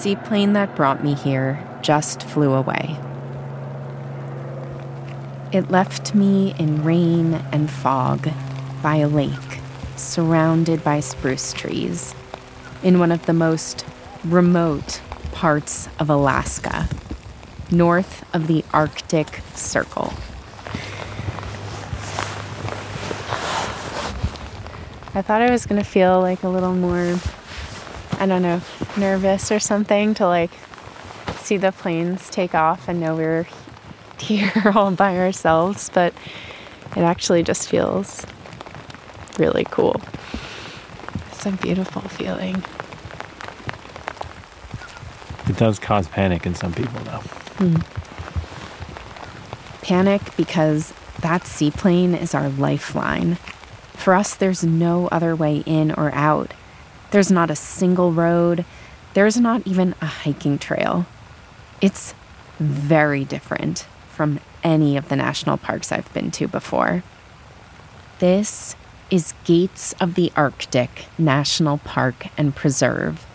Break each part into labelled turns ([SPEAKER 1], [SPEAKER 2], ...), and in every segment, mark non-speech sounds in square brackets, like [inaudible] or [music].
[SPEAKER 1] seaplane that brought me here just flew away. It left me in rain and fog by a lake, surrounded by spruce trees, in one of the most remote parts of Alaska, north of the Arctic Circle. I thought I was going to feel like a little more, I don't know, nervous or something to like see the planes take off and know we are [laughs] here all by ourselves, but it actually just feels really cool. It's a beautiful feeling.
[SPEAKER 2] It does cause panic in some people, though. Hmm.
[SPEAKER 1] Panic because that seaplane is our lifeline. For us, there's no other way in or out. There's not a single road. There's not even a hiking trail. It's very different from any of the national parks I've been to before. This is Gates of the Arctic National Park and Preserve,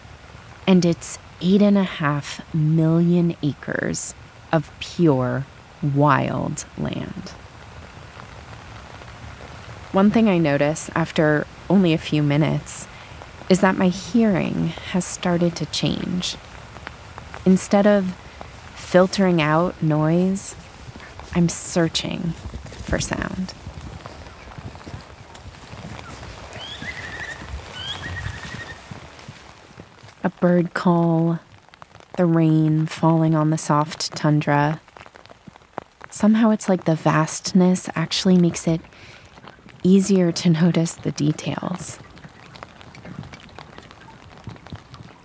[SPEAKER 1] and it's eight and a half million acres of pure wild land. One thing I notice after only a few minutes is that my hearing has started to change. Instead of filtering out noise, I'm searching for sound. A bird call, the rain falling on the soft tundra. Somehow it's like the vastness actually makes it easier to notice the details.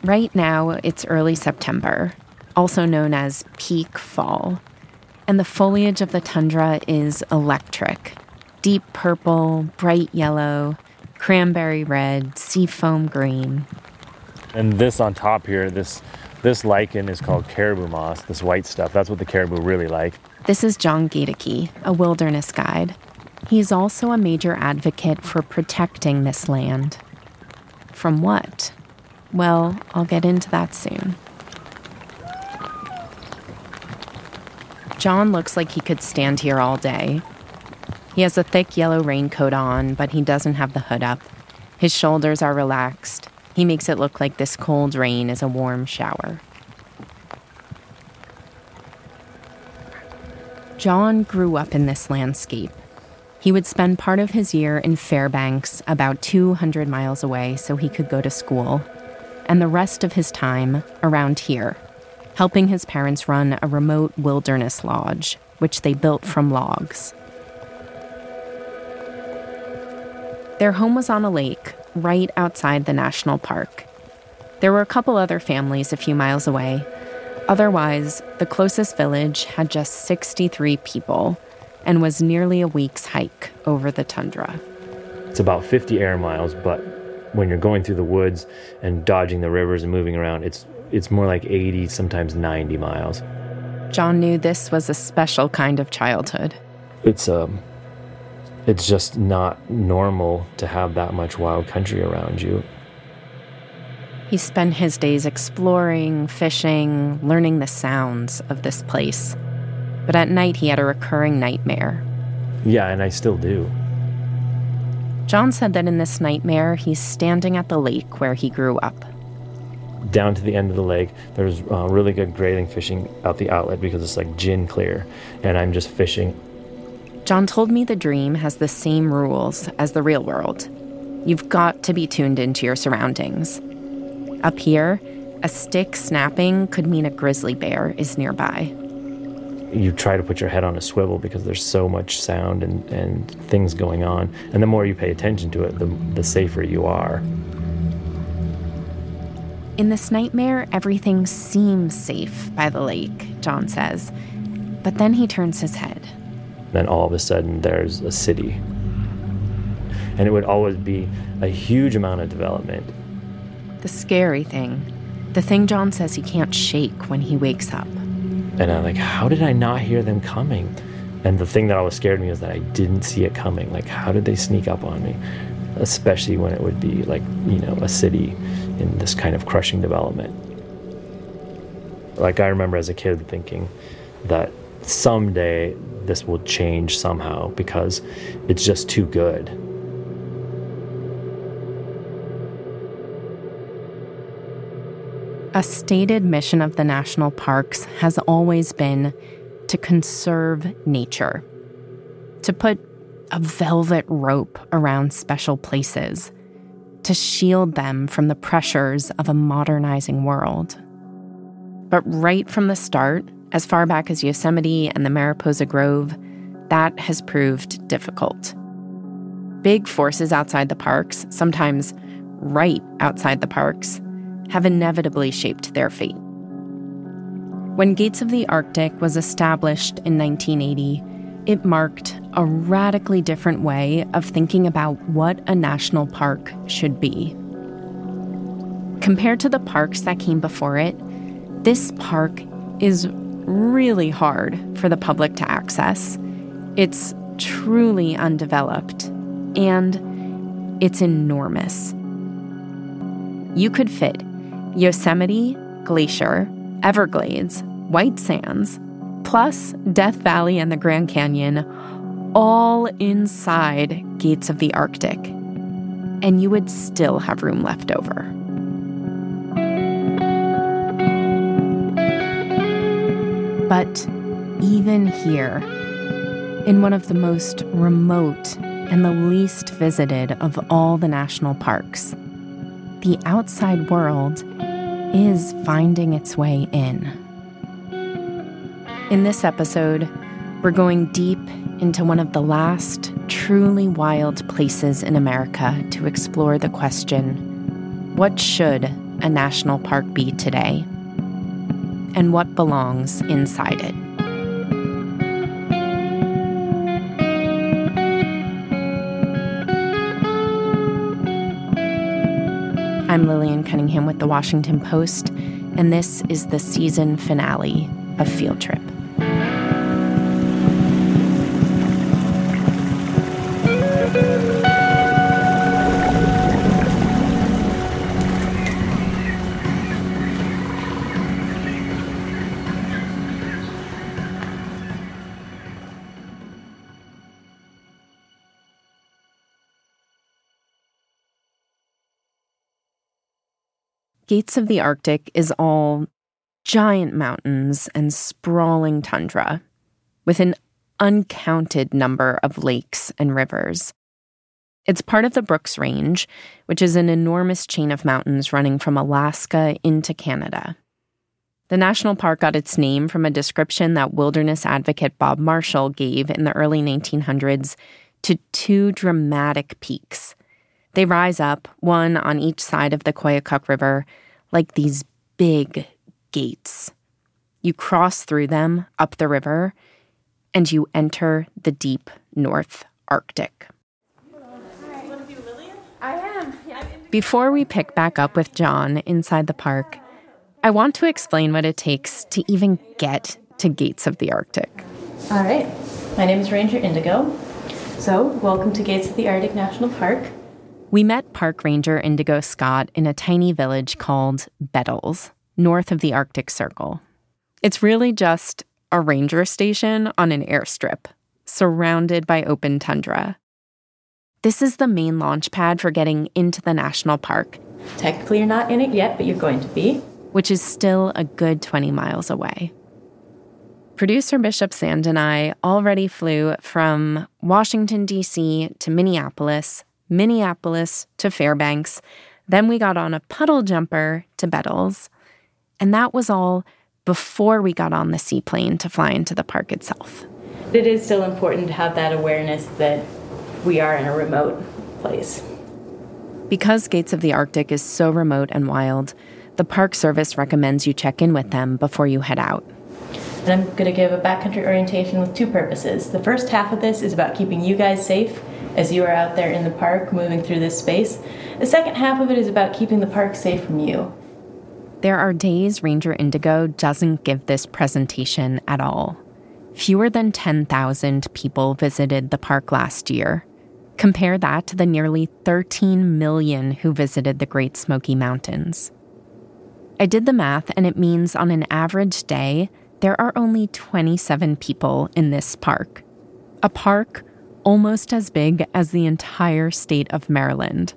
[SPEAKER 1] Right now, it's early September, also known as peak fall, and the foliage of the tundra is electric deep purple, bright yellow, cranberry red, seafoam green.
[SPEAKER 2] And this on top here, this this lichen is called caribou moss, this white stuff. That's what the caribou really like.
[SPEAKER 1] This is John Gaedeke, a wilderness guide. He's also a major advocate for protecting this land. From what? Well, I'll get into that soon. John looks like he could stand here all day. He has a thick yellow raincoat on, but he doesn't have the hood up. His shoulders are relaxed. He makes it look like this cold rain is a warm shower. John grew up in this landscape. He would spend part of his year in Fairbanks, about 200 miles away, so he could go to school, and the rest of his time around here, helping his parents run a remote wilderness lodge, which they built from logs. Their home was on a lake right outside the national park. There were a couple other families a few miles away. Otherwise, the closest village had just 63 people and was nearly a week's hike over the tundra.
[SPEAKER 2] It's about 50 air miles, but when you're going through the woods and dodging the rivers and moving around, it's it's more like 80, sometimes 90 miles.
[SPEAKER 1] John knew this was a special kind of childhood.
[SPEAKER 2] It's um it's just not normal to have that much wild country around you.
[SPEAKER 1] He spent his days exploring, fishing, learning the sounds of this place but at night he had a recurring nightmare.
[SPEAKER 2] Yeah, and I still do.
[SPEAKER 1] John said that in this nightmare, he's standing at the lake where he grew up.
[SPEAKER 2] Down to the end of the lake, there's uh, really good grayling fishing out the outlet because it's like gin clear, and I'm just fishing.
[SPEAKER 1] John told me the dream has the same rules as the real world. You've got to be tuned into your surroundings. Up here, a stick snapping could mean a grizzly bear is nearby
[SPEAKER 2] you try to put your head on a swivel because there's so much sound and, and things going on. And the more you pay attention to it, the, the safer you are.
[SPEAKER 1] In this nightmare, everything seems safe by the lake, John says. But then he turns his head.
[SPEAKER 2] Then all of a sudden, there's a city. And it would always be a huge amount of development.
[SPEAKER 1] The scary thing, the thing John says he can't shake when he wakes up.
[SPEAKER 2] And I'm like, how did I not hear them coming? And the thing that always scared me is that I didn't see it coming. Like, how did they sneak up on me? Especially when it would be like, you know, a city in this kind of crushing development. Like I remember as a kid thinking that someday this will change somehow because it's just too good.
[SPEAKER 1] A stated mission of the national parks has always been to conserve nature, to put a velvet rope around special places, to shield them from the pressures of a modernizing world. But right from the start, as far back as Yosemite and the Mariposa Grove, that has proved difficult. Big forces outside the parks, sometimes right outside the parks, have inevitably shaped their fate. When Gates of the Arctic was established in 1980, it marked a radically different way of thinking about what a national park should be. Compared to the parks that came before it, this park is really hard for the public to access. It's truly undeveloped, and it's enormous. You could fit Yosemite, Glacier, Everglades, White Sands, plus Death Valley and the Grand Canyon, all inside Gates of the Arctic. And you would still have room left over. But even here, in one of the most remote and the least visited of all the national parks, the outside world is finding its way in. In this episode, we're going deep into one of the last truly wild places in America to explore the question what should a national park be today? And what belongs inside it? I'm Lillian Cunningham with The Washington Post, and this is the season finale of Field Trip. Gates of the Arctic is all giant mountains and sprawling tundra, with an uncounted number of lakes and rivers. It's part of the Brooks Range, which is an enormous chain of mountains running from Alaska into Canada. The national park got its name from a description that wilderness advocate Bob Marshall gave in the early 1900s to two dramatic peaks they rise up, one on each side of the Koyukuk River, like these big gates. You cross through them up the river, and you enter the deep North Arctic. Before we pick back up with John inside the park, I want to explain what it takes to even get to Gates of the Arctic.
[SPEAKER 3] All right. My name is Ranger Indigo. So, welcome to Gates of the Arctic National Park.
[SPEAKER 1] We met Park Ranger Indigo Scott in a tiny village called Bettles, north of the Arctic Circle. It's really just a ranger station on an airstrip, surrounded by open tundra. This is the main launch pad for getting into the national park.
[SPEAKER 3] Technically, you're not in it yet, but you're going to be.
[SPEAKER 1] Which is still a good 20 miles away. Producer Bishop Sand and I already flew from Washington, D.C. to Minneapolis Minneapolis to Fairbanks. Then we got on a puddle jumper to Bettles. And that was all before we got on the seaplane to fly into the park itself.
[SPEAKER 3] It is still important to have that awareness that we are in a remote place.
[SPEAKER 1] Because Gates of the Arctic is so remote and wild, the Park Service recommends you check in with them before you head out.
[SPEAKER 3] And I'm going to give a backcountry orientation with two purposes. The first half of this is about keeping you guys safe as you are out there in the park moving through this space. The second half of it is about keeping the park safe from you.
[SPEAKER 1] There are days Ranger Indigo doesn't give this presentation at all. Fewer than 10,000 people visited the park last year. Compare that to the nearly 13 million who visited the Great Smoky Mountains. I did the math, and it means on an average day, there are only 27 people in this park. A park almost as big as the entire state of Maryland.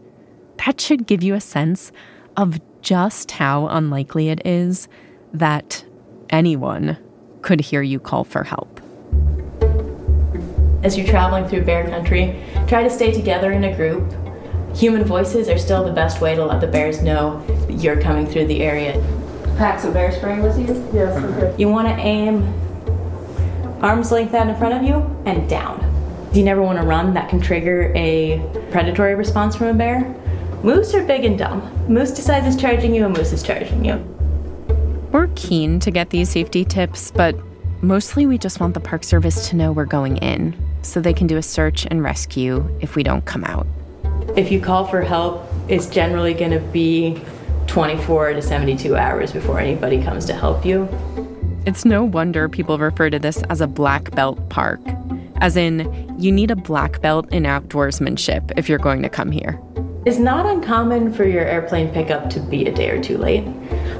[SPEAKER 1] That should give you a sense of just how unlikely it is that anyone could hear you call for help.
[SPEAKER 3] As you're traveling through bear country, try to stay together in a group. Human voices are still the best way to let the bears know that you're coming through the area.
[SPEAKER 4] Pack some bear spray with you?
[SPEAKER 3] Yes, okay. You want to aim arm's length out in front of you and down. You never want to run, that can trigger a predatory response from a bear. Moose are big and dumb. Moose decides it's charging you, a moose is charging you.
[SPEAKER 1] We're keen to get these safety tips, but mostly we just want the Park Service to know we're going in so they can do a search and rescue if we don't come out.
[SPEAKER 3] If you call for help, it's generally going to be 24 to 72 hours before anybody comes to help you.
[SPEAKER 1] It's no wonder people refer to this as a black belt park, as in, you need a black belt in outdoorsmanship if you're going to come here.
[SPEAKER 3] It's not uncommon for your airplane pickup to be a day or two late.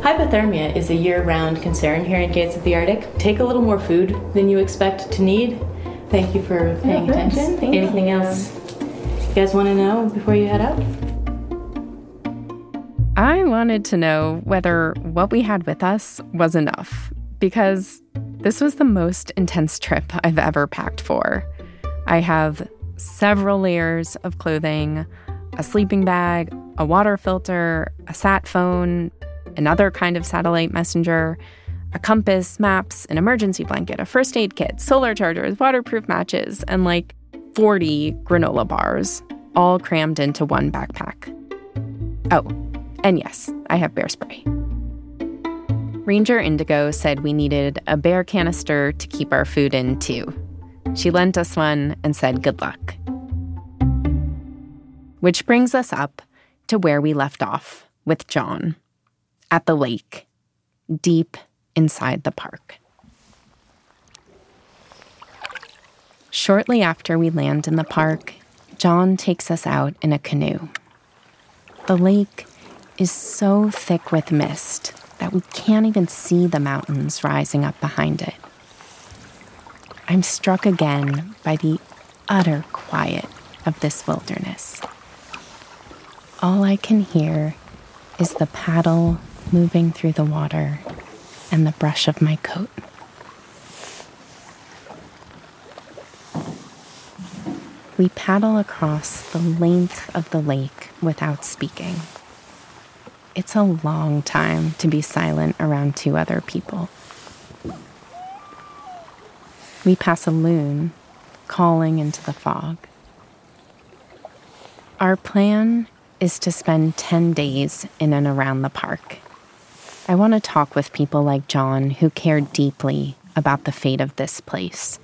[SPEAKER 3] Hypothermia is a year round concern here in Gates of the Arctic. Take a little more food than you expect to need. Thank you for paying
[SPEAKER 4] Yeah,
[SPEAKER 3] attention.
[SPEAKER 4] thank
[SPEAKER 3] Anything
[SPEAKER 4] you.
[SPEAKER 3] else you guys want to know before you head out?
[SPEAKER 1] I wanted to know whether what we had with us was enough, because this was the most intense trip I've ever packed for. I have several layers of clothing, a sleeping bag, a water filter, a sat phone, another kind of satellite messenger, a compass, maps, an emergency blanket, a first aid kit, solar chargers, waterproof matches, and like 40 granola bars, all crammed into one backpack. Oh, and yes, I have bear spray. Ranger Indigo said we needed a bear canister to keep our food in too. She lent us one and said good luck. Which brings us up to where we left off with John at the lake, deep inside the park. Shortly after we land in the park, John takes us out in a canoe. The lake is so thick with mist that we can't even see the mountains rising up behind it. I'm struck again by the utter quiet of this wilderness. All I can hear is the paddle moving through the water and the brush of my coat. We paddle across the length of the lake without speaking. It's a long time to be silent around two other people. We pass a loon calling into the fog. Our plan is to spend 10 days in and around the park. I want to talk with people like John who care deeply about the fate of this place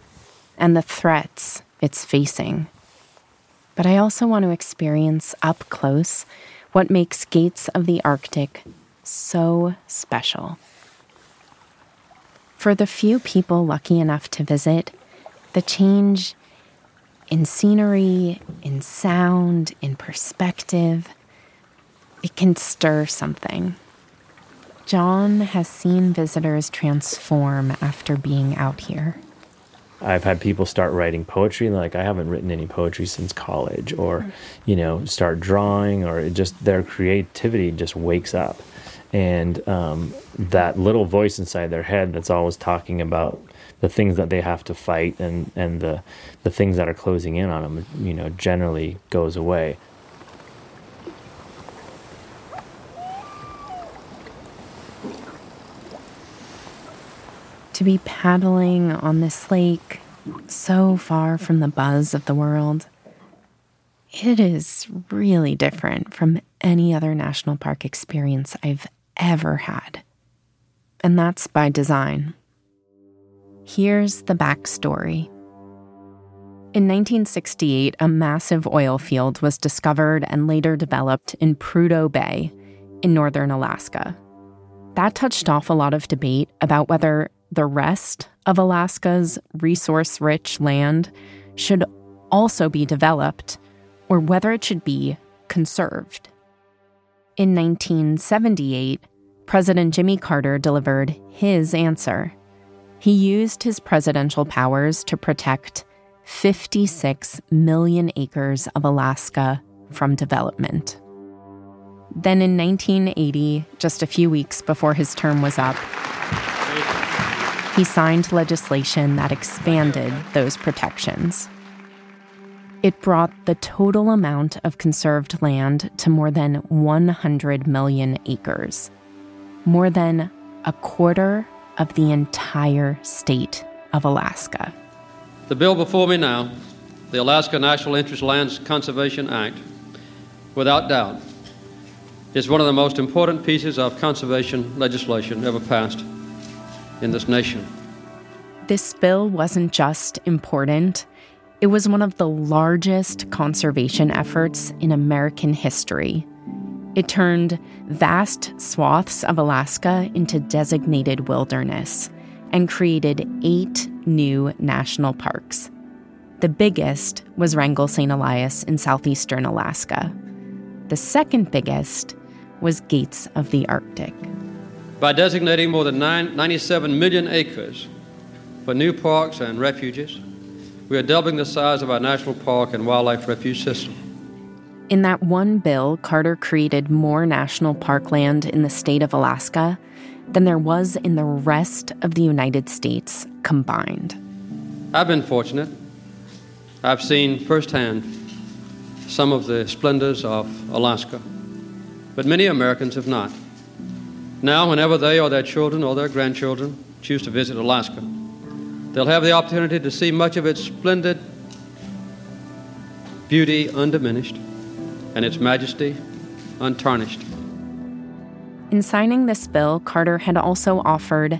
[SPEAKER 1] and the threats it's facing. But I also want to experience up close what makes Gates of the Arctic so special. For the few people lucky enough to visit, the change in scenery, in sound, in perspective, it can stir something. John has seen visitors transform after being out here.
[SPEAKER 2] I've had people start writing poetry and like I haven't written any poetry since college or you know start drawing or it just their creativity just wakes up. And um, that little voice inside their head that's always talking about the things that they have to fight and and the the things that are closing in on them you know generally goes away
[SPEAKER 1] To be paddling on this lake, so far from the buzz of the world, it is really different from any other national park experience I've ever had. And that's by design. Here's the backstory. In 1968, a massive oil field was discovered and later developed in Prudhoe Bay in northern Alaska. That touched off a lot of debate about whether the rest of Alaska's resource rich land should also be developed or whether it should be conserved. In 1978, President Jimmy Carter delivered his answer. He used his presidential powers to protect 56 million acres of Alaska from development. Then in 1980, just a few weeks before his term was up, he signed legislation that expanded those protections. It brought the total amount of conserved land to more than 100 million acres, more than a quarter of the entire state of Alaska.
[SPEAKER 5] The bill before me now, the Alaska National Interest Lands Conservation Act, without doubt, is one of the most important pieces of conservation legislation ever passed in this nation.
[SPEAKER 1] This bill wasn't just important, it was one of the largest conservation efforts in American history. It turned vast swaths of Alaska into designated wilderness and created eight new national parks. The biggest was Wrangell St. Elias in southeastern Alaska. The second biggest was Gates of the Arctic.
[SPEAKER 5] By designating more than nine, 97 million acres for new parks and refuges, we are doubling the size of our national park and wildlife refuge system.
[SPEAKER 1] In that one bill, Carter created more national park land in the state of Alaska than there was in the rest of the United States combined.
[SPEAKER 5] I've been fortunate. I've seen firsthand some of the splendors of Alaska, but many Americans have not. Now, whenever they or their children or their grandchildren choose to visit Alaska, they'll have the opportunity to see much of its splendid beauty undiminished and its majesty untarnished.
[SPEAKER 1] In signing this bill, Carter had also offered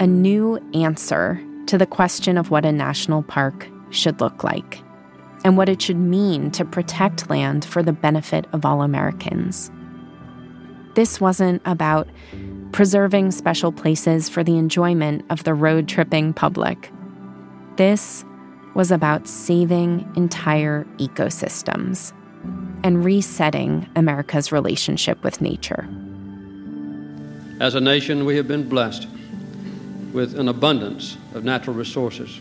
[SPEAKER 1] a new answer to the question of what a national park should look like and what it should mean to protect land for the benefit of all Americans. This wasn't about preserving special places for the enjoyment of the road tripping public. This was about saving entire ecosystems and resetting America's relationship with nature.
[SPEAKER 5] As a nation, we have been blessed with an abundance of natural resources.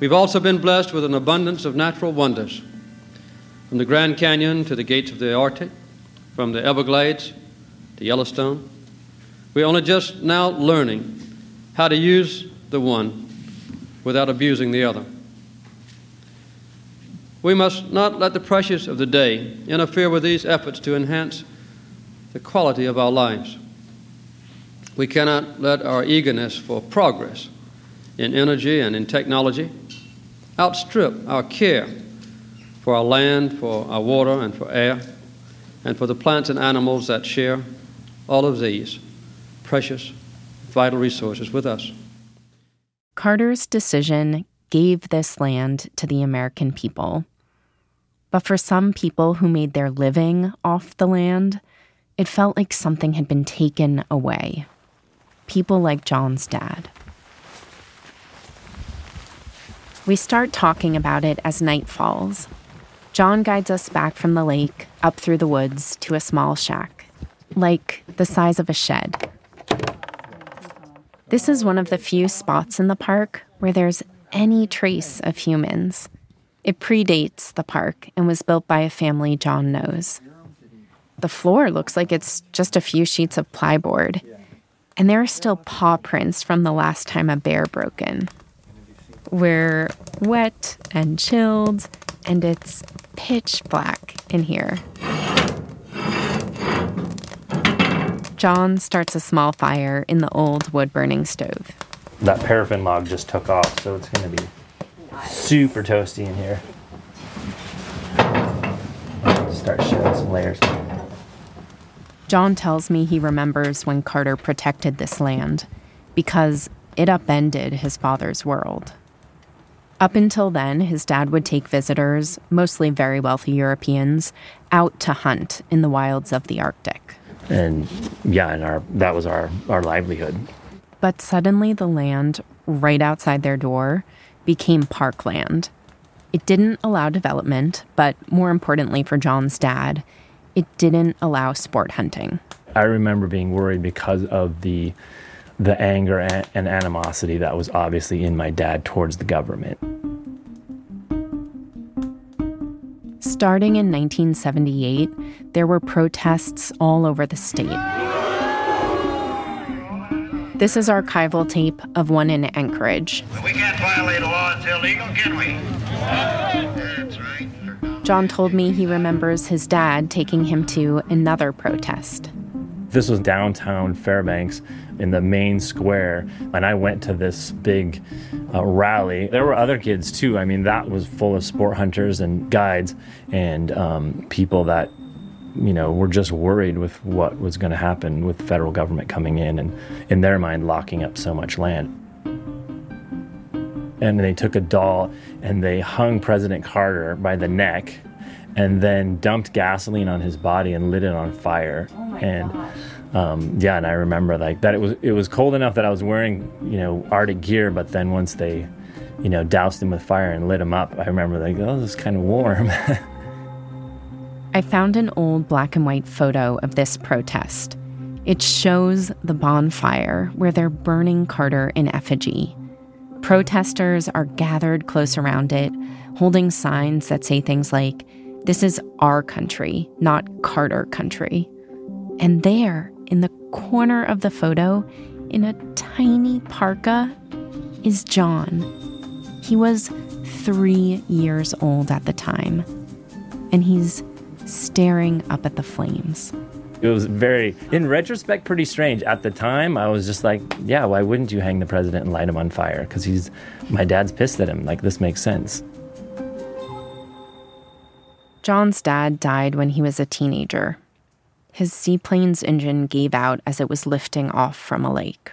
[SPEAKER 5] We've also been blessed with an abundance of natural wonders. From the Grand Canyon to the gates of the Arctic, from the Everglades to Yellowstone, we're only just now learning how to use the one without abusing the other. We must not let the pressures of the day interfere with these efforts to enhance the quality of our lives. We cannot let our eagerness for progress in energy and in technology outstrip our care for our land, for our water, and for air, and for the plants and animals that share all of these precious, vital resources with us.
[SPEAKER 1] Carter's decision gave this land to the American people. But for some people who made their living off the land, it felt like something had been taken away. People like John's dad. We start talking about it as night falls. John guides us back from the lake, up through the woods, to a small shack, like the size of a shed. This is one of the few spots in the park where there's any trace of humans. It predates the park and was built by a family John knows. The floor looks like it's just a few sheets of plyboard, and there are still paw prints from the last time a bear broke in. We're wet and chilled, and it's pitch black in here. John starts a small fire in the old wood burning stove.
[SPEAKER 2] That paraffin log just took off, so it's going to be super toasty in here. Start showing some layers.
[SPEAKER 1] John tells me he remembers when Carter protected this land because it upended his father's world. Up until then, his dad would take visitors, mostly very wealthy Europeans, out to hunt in the wilds of the Arctic.
[SPEAKER 2] And yeah, and our that was our our livelihood.
[SPEAKER 1] But suddenly the land right outside their door became parkland. It didn't allow development, but more importantly for John's dad, it didn't allow sport hunting.
[SPEAKER 2] I remember being worried because of the the anger and animosity that was obviously in my dad towards the government.
[SPEAKER 1] Starting in 1978, there were protests all over the state. This is archival tape of one in Anchorage.
[SPEAKER 6] We can't violate a law that's illegal, can we? That's right.
[SPEAKER 1] John told me he remembers his dad taking him to another protest.
[SPEAKER 2] This was downtown Fairbanks in the main square, and I went to this big uh, rally. There were other kids too. I mean, that was full of sport hunters and guides and um, people that you know, were just worried with what was going to happen with the federal government coming in and, in their mind, locking up so much land. And they took a doll and they hung President Carter by the neck and then dumped gasoline on his body and lit it on fire.
[SPEAKER 4] Oh my
[SPEAKER 2] and
[SPEAKER 4] gosh.
[SPEAKER 2] Um, yeah, and I remember like that. It was it was cold enough that I was wearing you know Arctic gear, but then once they, you know, doused him with fire and lit him up, I remember like, oh, this is kind of warm. [laughs]
[SPEAKER 1] I found an old black and white photo of this protest. It shows the bonfire where they're burning Carter in effigy. Protesters are gathered close around it, holding signs that say things like, This is our country, not Carter country. And there, in the corner of the photo, in a tiny parka, is John. He was three years old at the time, and he's staring up at the flames.
[SPEAKER 2] it was very, in retrospect, pretty strange. At the time, I was just like, yeah, why wouldn't you hang the president and light him on fire? Because he's, my dad's pissed at him. Like, this makes sense.
[SPEAKER 1] John's dad died when he was a teenager. His seaplane's engine gave out as it was lifting off from a lake.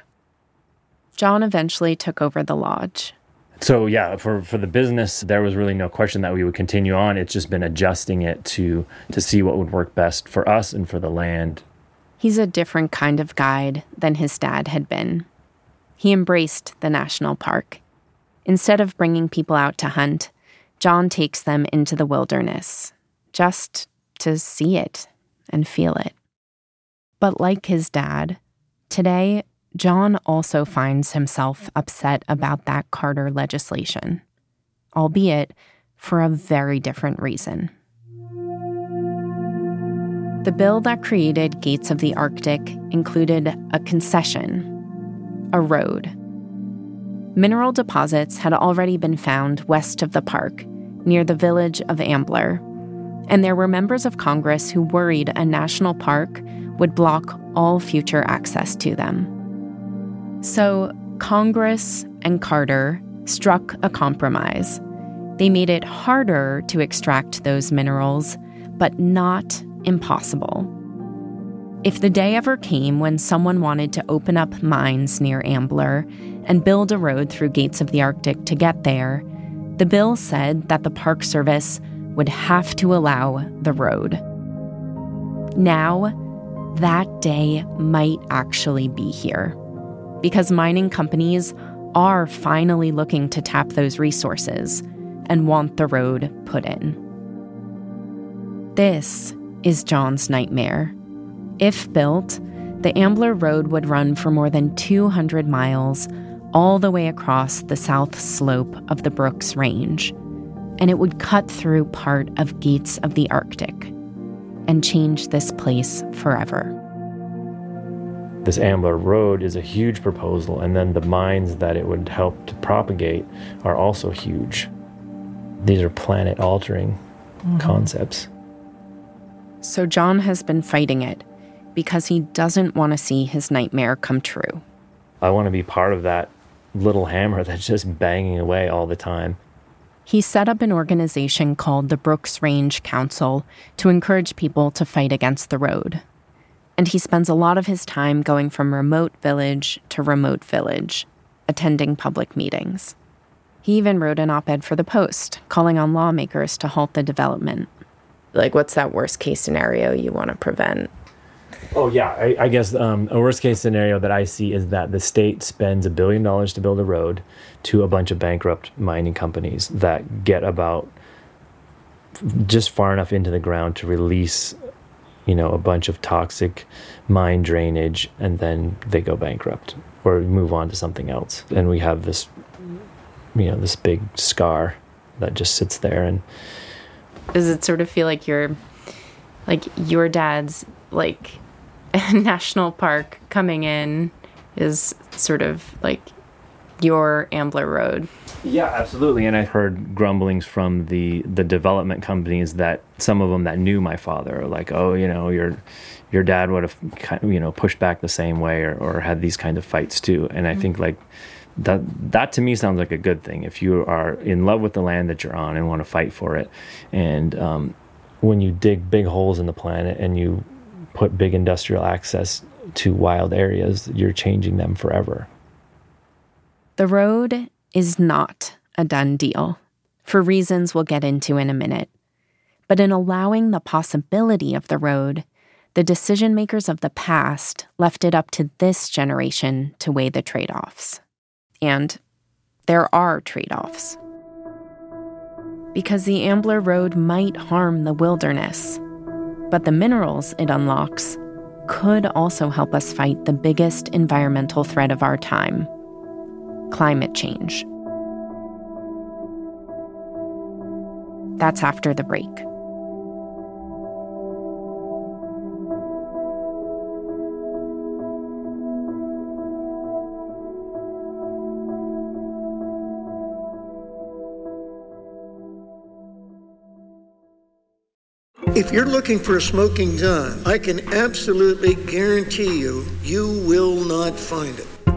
[SPEAKER 1] John eventually took over the lodge.
[SPEAKER 2] So yeah, for for the business, there was really no question that we would continue on. It's just been adjusting it to to see what would work best for us and for the land.
[SPEAKER 1] He's a different kind of guide than his dad had been. He embraced the national park. Instead of bringing people out to hunt, John takes them into the wilderness just to see it and feel it. But like his dad, today John also finds himself upset about that Carter legislation, albeit for a very different reason. The bill that created Gates of the Arctic included a concession, a road. Mineral deposits had already been found west of the park, near the village of Ambler, and there were members of Congress who worried a national park would block all future access to them. So, Congress and Carter struck a compromise. They made it harder to extract those minerals, but not impossible. If the day ever came when someone wanted to open up mines near Ambler and build a road through Gates of the Arctic to get there, the bill said that the Park Service would have to allow the road. Now, that day might actually be here because mining companies are finally looking to tap those resources and want the road put in. This is John's nightmare. If built, the Ambler Road would run for more than 200 miles all the way across the south slope of the Brooks Range, and it would cut through part of Gates of the Arctic and change this place forever.
[SPEAKER 2] This Ambler Road is a huge proposal, and then the mines that it would help to propagate are also huge. These are planet altering mm-hmm. concepts.
[SPEAKER 1] So John has been fighting it because he doesn't want to see his nightmare come true.
[SPEAKER 2] I want to be part of that little hammer [laughs] that's just banging away all the time.
[SPEAKER 1] He set up an organization called the Brooks Range Council to encourage people to fight against the road. And he spends a lot of his time going from remote village to remote village, attending public meetings. He even wrote an op ed for the Post, calling on lawmakers to halt the development. Like, what's that worst case scenario you want to prevent?
[SPEAKER 2] Oh yeah, I, I guess um, a worst case scenario that I see is that the state spends a billion dollars to build a road to a bunch of bankrupt mining companies that get about just far enough into the ground to release you know, a bunch of toxic mine drainage, and then they go bankrupt or move on to something else. And we have this, you know, this big scar that just sits there. And
[SPEAKER 1] does it sort of feel like your, like your dad's like [laughs] national park coming in is sort of like your Ambler Road?
[SPEAKER 2] Yeah, absolutely. And I've heard grumblings from the the development companies that some of them that knew my father, like, oh, you know, your your dad would have, kind of, you know, pushed back the same way or, or had these kind of fights too. And I mm-hmm. think like that that to me sounds like a good thing. If you are in love with the land that you're on and want to fight for it, and um, when you dig big holes in the planet and you put big industrial access to wild areas, you're changing them forever.
[SPEAKER 1] The road is not a done deal, for reasons we'll get into in a minute. But in allowing the possibility of the road, the decision makers of the past left it up to this generation to weigh the trade offs. And there are trade offs. Because the Ambler Road might harm the wilderness, but the minerals it unlocks could also help us fight the biggest environmental threat of our time climate change. That's after the break.
[SPEAKER 7] If you're looking for a smoking gun, I can absolutely guarantee you, you will not find it.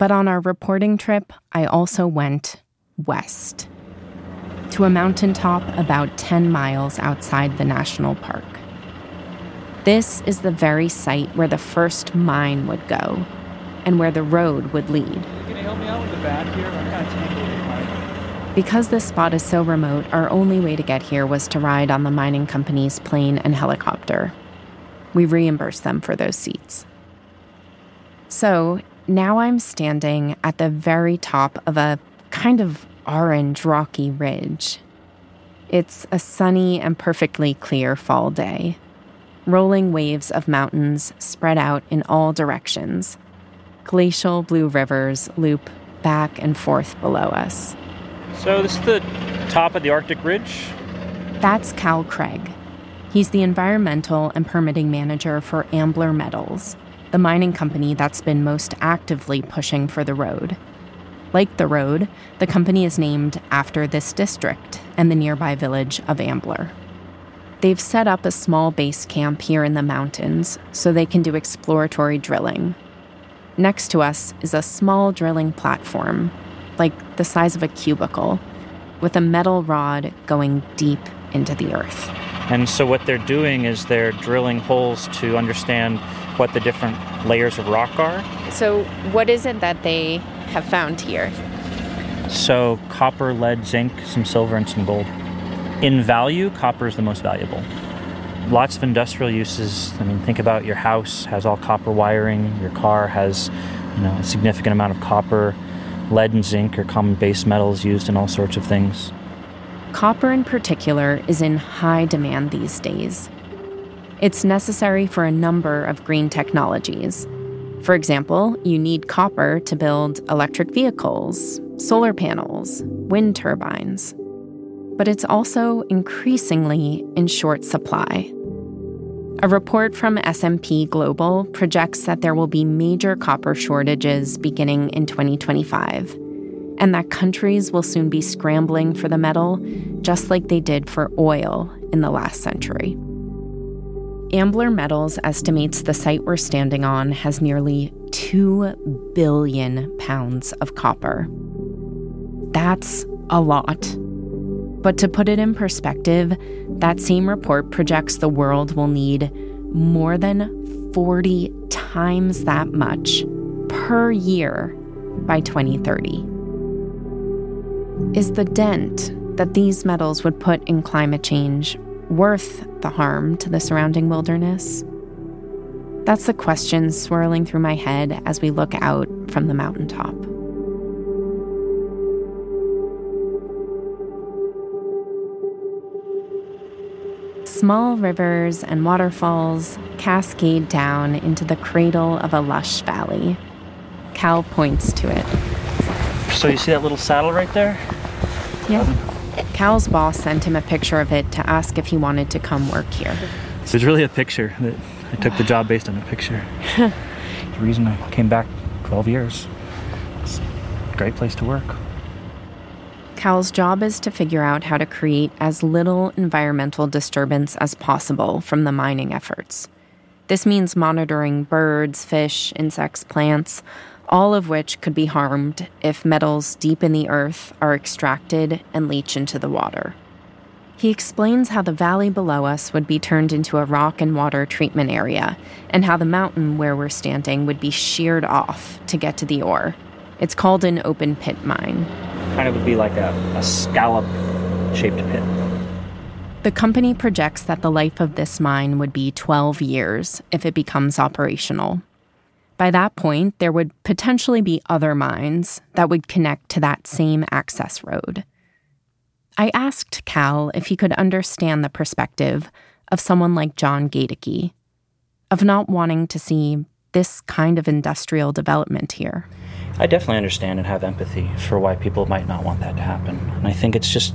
[SPEAKER 1] But on our reporting trip, I also went west to a mountaintop about 10 miles outside the national park. This is the very site where the first mine would go and where the road would lead. Because this spot is so remote, our only way to get here was to ride on the mining company's plane and helicopter. We reimbursed them for those seats. So, now I'm standing at the very top of a kind of orange rocky ridge. It's a sunny and perfectly clear fall day. Rolling waves of mountains spread out in all directions. Glacial blue rivers loop back and forth below us.
[SPEAKER 8] So, this is the top of the Arctic Ridge?
[SPEAKER 1] That's Cal Craig. He's the environmental and permitting manager for Ambler Metals, the mining company that's been most actively pushing for the road. Like the road, the company is named after this district and the nearby village of Ambler. They've set up a small base camp here in the mountains so they can do exploratory drilling. Next to us is a small drilling platform, like the size of a cubicle, with a metal rod going deep into the earth.
[SPEAKER 8] And so, what they're doing is they're drilling holes to understand what the different layers of rock are.
[SPEAKER 1] So, what is it that they have found here?
[SPEAKER 8] So, copper, lead, zinc, some silver, and some gold. In value, copper is the most valuable. Lots of industrial uses. I mean, think about your house has all copper wiring. Your car has, you know, a significant amount of copper. Lead and zinc are common base metals used in all sorts of things.
[SPEAKER 1] Copper, in particular, is in high demand these days. It's necessary for a number of green technologies. For example, you need copper to build electric vehicles, solar panels, wind turbines. But it's also increasingly in short supply. A report from S&P Global projects that there will be major copper shortages beginning in 2025, and that countries will soon be scrambling for the metal just like they did for oil in the last century. Ambler Metals estimates the site we're standing on has nearly 2 billion pounds of copper. That's a lot. But to put it in perspective, that same report projects the world will need more than 40 times that much per year by 2030. Is the dent that these metals would put in climate change worth the harm to the surrounding wilderness? That's the question swirling through my head as we look out from the mountaintop. Small rivers and waterfalls cascade down into the cradle of a lush valley. Cal points to it.
[SPEAKER 8] So you see that little saddle right there?
[SPEAKER 1] Yeah. Cal's boss sent him a picture of it to ask if he wanted to come work here.
[SPEAKER 8] So it's really a picture that I took the job based on a picture. [laughs] the reason I came back 12 years. It's a great place to work.
[SPEAKER 1] Cal's job is to figure out how to create as little environmental disturbance as possible from the mining efforts. This means monitoring birds, fish, insects, plants, all of which could be harmed if metals deep in the earth are extracted and leach into the water. He explains how the valley below us would be turned into a rock and water treatment area, and how the mountain where we're standing would be sheared off to get to the ore. It's called an open pit mine.
[SPEAKER 8] Kind of would be like a, a scallop shaped pit.
[SPEAKER 1] The company projects that the life of this mine would be 12 years if it becomes operational. By that point, there would potentially be other mines that would connect to that same access road. I asked Cal if he could understand the perspective of someone like John Gaedeke, of not wanting to see this kind of industrial development here.
[SPEAKER 8] I definitely understand and have empathy for why people might not want that to happen. And I think it's just,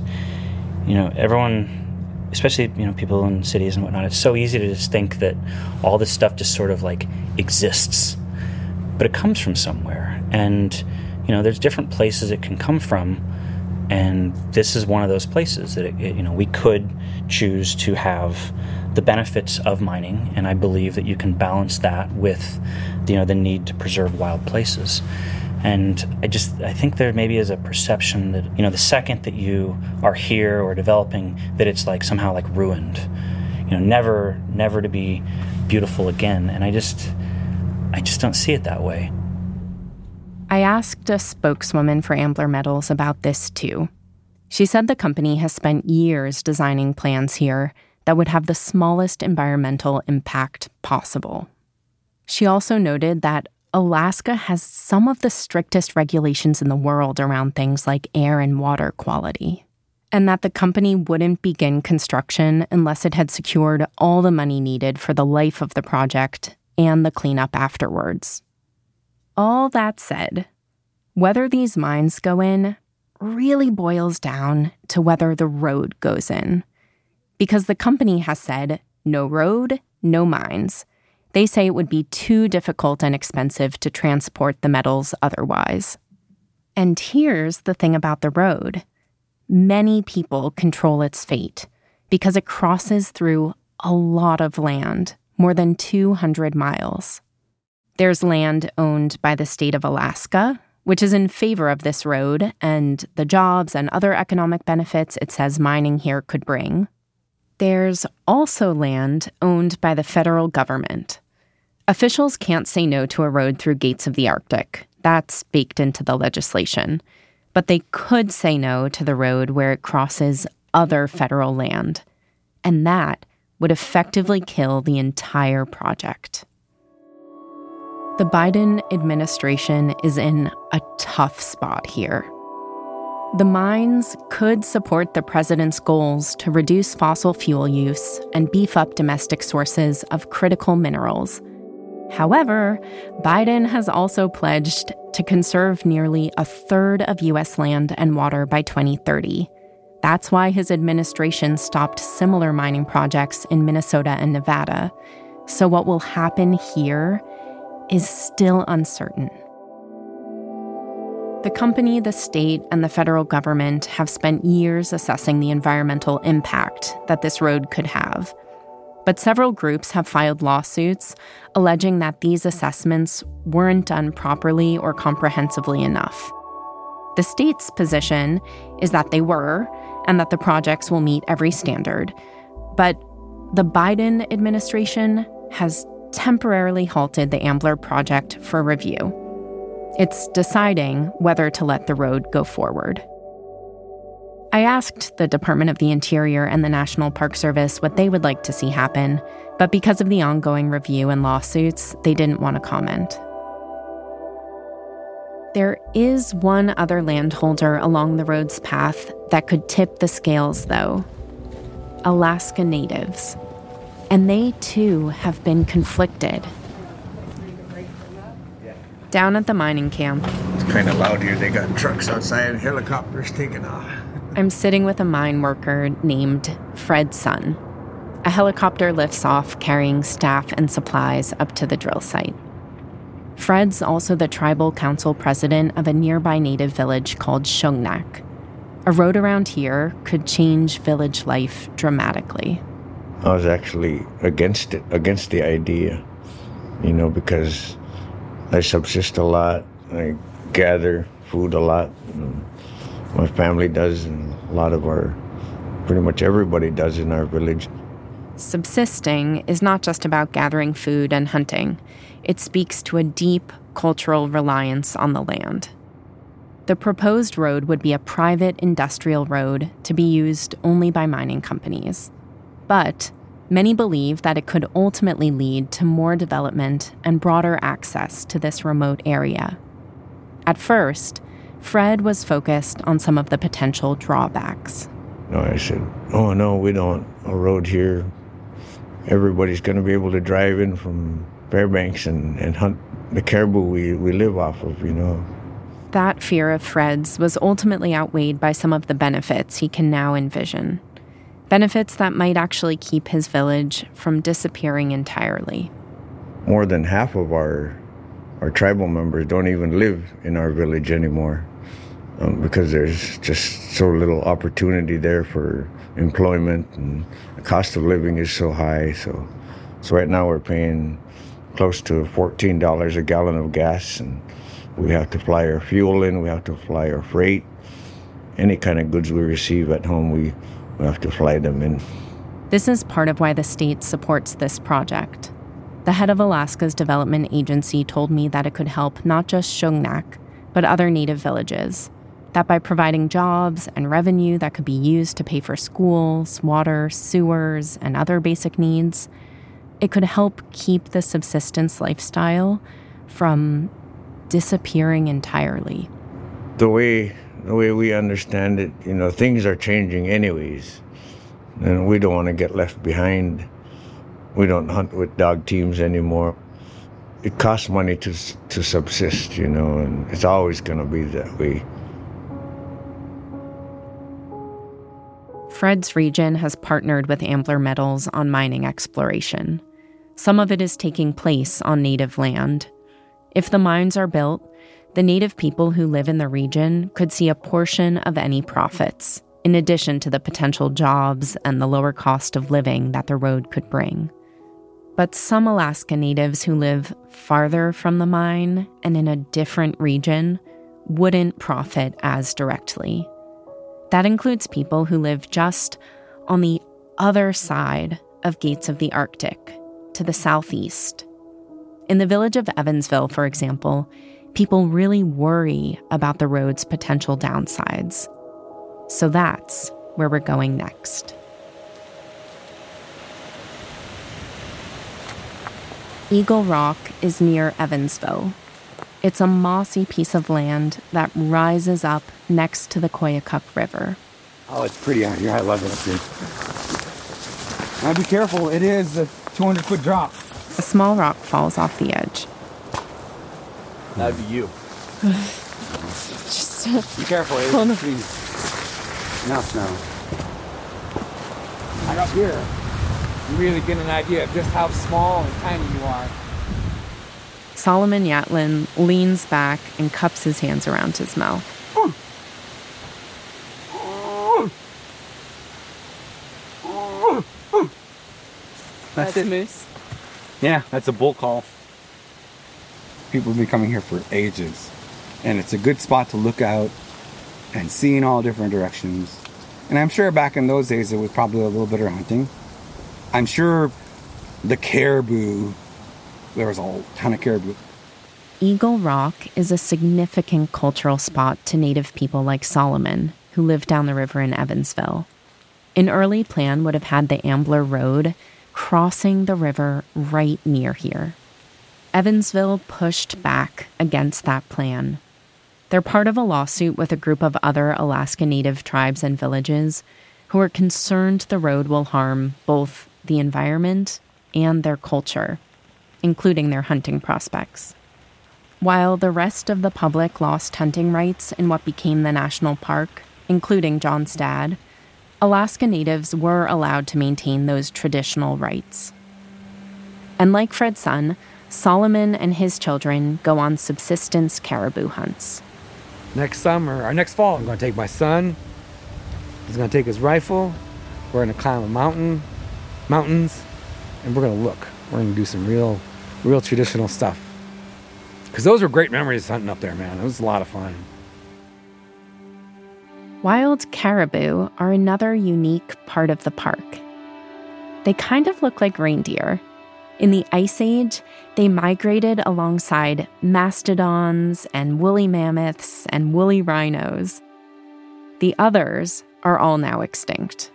[SPEAKER 8] you know, everyone, especially, you know, people in cities and whatnot, it's so easy to just think that all this stuff just sort of like exists but it comes from somewhere. And, you know, there's different places it can come from. And this is one of those places that, it, it, you know, we could choose to have the benefits of mining. And I believe that you can balance that with, you know, the need to preserve wild places. And I just I think there maybe is a perception that you know the second that you are here or developing that it's like somehow like ruined, you know, never never to be beautiful again. And I just I just don't see it that way.
[SPEAKER 1] I asked a spokeswoman for Ambler Metals about this too. She said the company has spent years designing plans here that would have the smallest environmental impact possible. She also noted that Alaska has some of the strictest regulations in the world around things like air and water quality, and that the company wouldn't begin construction unless it had secured all the money needed for the life of the project and the cleanup afterwards. All that said, whether these mines go in really boils down to whether the road goes in. Because the company has said no road, no mines. They say it would be too difficult and expensive to transport the metals otherwise. And here's the thing about the road many people control its fate because it crosses through a lot of land more than 200 miles. There's land owned by the state of Alaska, which is in favor of this road and the jobs and other economic benefits it says mining here could bring. There's also land owned by the federal government. Officials can't say no to a road through Gates of the Arctic. That's baked into the legislation. But they could say no to the road where it crosses other federal land. And that would effectively kill the entire project. The Biden administration is in a tough spot here. The mines could support the president's goals to reduce fossil fuel use and beef up domestic sources of critical minerals. However, Biden has also pledged to conserve nearly a third of U.S. land and water by 2030 that's why his administration stopped similar mining projects in Minnesota and Nevada. So, what will happen here is still uncertain. The company, the state, and the federal government have spent years assessing the environmental impact that this road could have. But several groups have filed lawsuits alleging that these assessments weren't done properly or comprehensively enough. The state's position is that they were, and that the projects will meet every standard. But the Biden administration has temporarily halted the Ambler project for review. It's deciding whether to let the road go forward. I asked the Department of the Interior and the National Park Service what they would like to see happen, but because of the ongoing review and lawsuits, they didn't want to comment. There is one other landholder along the road's path that could tip the scales, though Alaska Natives. And they too have been conflicted. Down at the mining camp,
[SPEAKER 9] It's kind of loud here. They got trucks outside and helicopters taking off. [laughs]
[SPEAKER 1] I'm sitting with a mine worker named Fred Sun. A helicopter lifts off carrying staff and supplies up to the drill site. Fred's also the tribal council president of a nearby native village called Shungnak. A road around here could change village life dramatically.
[SPEAKER 9] I was actually against it, against the idea, you know, because I subsist a lot. I gather food a lot. and My family does, and a lot of our, pretty much everybody does in our village.
[SPEAKER 1] Subsisting is not just about gathering food and hunting, it speaks to a deep cultural reliance on the land. The proposed road would be a private industrial road to be used only by mining companies. But many believe that it could ultimately lead to more development and broader access to this remote area. At first, Fred was focused on some of the potential drawbacks.
[SPEAKER 9] No, I said, oh no, we don't a road here. Everybody's going to be able to drive in from Fairbanks and, and hunt the caribou we, we live off of, you know.
[SPEAKER 1] That fear of Fred's was ultimately outweighed by some of the benefits he can now envision. Benefits that might actually keep his village from disappearing entirely.
[SPEAKER 9] More than half of our our tribal members don't even live in our village anymore um, because there's just so little opportunity there for employment and the cost of living is so high. So, so right now we're paying close to fourteen dollars a gallon of gas, and we have to fly our fuel in. We have to fly our freight. Any kind of goods we receive at home, we, we have to fly them in.
[SPEAKER 1] This is part of why the state supports this project. The head of Alaska's development agency told me that it could help not just Shungnak, but other native villages. That by providing jobs and revenue that could be used to pay for schools, water, sewers, and other basic needs, it could help keep the subsistence lifestyle from disappearing entirely.
[SPEAKER 9] The way the way we understand it, you know, things are changing anyways, and we don't want to get left behind. We don't hunt with dog teams anymore. It costs money to to subsist, you know, and it's always going to be that way.
[SPEAKER 1] Fred's region has partnered with Ambler Metals on mining exploration. Some of it is taking place on native land. If the mines are built, the native people who live in the region could see a portion of any profits, in addition to the potential jobs and the lower cost of living that the road could bring. But some Alaska natives who live farther from the mine and in a different region wouldn't profit as directly. That includes people who live just on the other side of Gates of the Arctic, to the southeast. In the village of Evansville, for example, people really worry about the road's potential downsides. So that's where we're going next. Eagle Rock is near Evansville. It's a mossy piece of land that rises up next to the Koyukuk River.
[SPEAKER 10] Oh, it's pretty out here. I love it up here. Now be careful. It is a 200 foot drop.
[SPEAKER 1] A small rock falls off the edge.
[SPEAKER 10] That'd be you.
[SPEAKER 1] Just,
[SPEAKER 10] Be careful. It's
[SPEAKER 1] Hold on.
[SPEAKER 10] between- Enough now. Right up here, you really get an idea of just how small and tiny you are.
[SPEAKER 1] Solomon Yatlin leans back and cups his hands around his mouth.
[SPEAKER 10] That's, it. moose. Yeah, that's a bull call. People have been coming here for ages, and it's a good spot to look out and see in all different directions. And I'm sure back in those days it was probably a little bit of hunting. I'm sure the caribou. There was a ton of caribou.
[SPEAKER 1] Eagle Rock is a significant cultural spot to Native people like Solomon, who lived down the river in Evansville. An early plan would have had the Ambler Road crossing the river right near here. Evansville pushed back against that plan. They're part of a lawsuit with a group of other Alaska Native tribes and villages who are concerned the road will harm both the environment and their culture, including their hunting prospects. While the rest of the public lost hunting rights in what became the national park, including John's dad, Alaska Natives were allowed to maintain those traditional rights. And like Fred's son, Solomon and his children go on subsistence caribou hunts.
[SPEAKER 10] Next summer, or next fall, I'm going to take my son. He's going to take his rifle. We're going to climb a mountain, mountains, and we're going to look. We're going to do some real, real traditional stuff. Because those were great memories hunting up there, man. It was a lot of fun.
[SPEAKER 1] Wild caribou are another unique part of the park. They kind of look like reindeer. In the Ice Age, they migrated alongside mastodons and woolly mammoths and woolly rhinos. The others are all now extinct.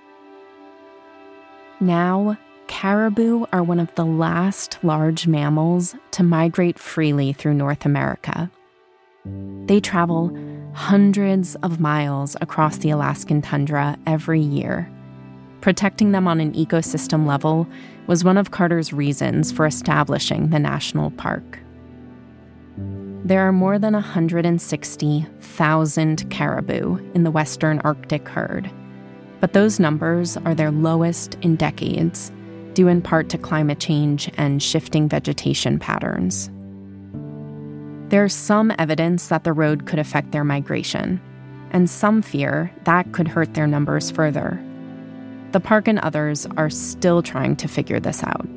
[SPEAKER 1] Now, caribou are one of the last large mammals to migrate freely through North America. They travel hundreds of miles across the Alaskan tundra every year. Protecting them on an ecosystem level was one of Carter's reasons for establishing the national park. There are more than 160,000 caribou in the Western Arctic herd, but those numbers are their lowest in decades, due in part to climate change and shifting vegetation patterns. There's some evidence that the road could affect their migration, and some fear that could hurt their numbers further. The park and others are still trying to figure this out.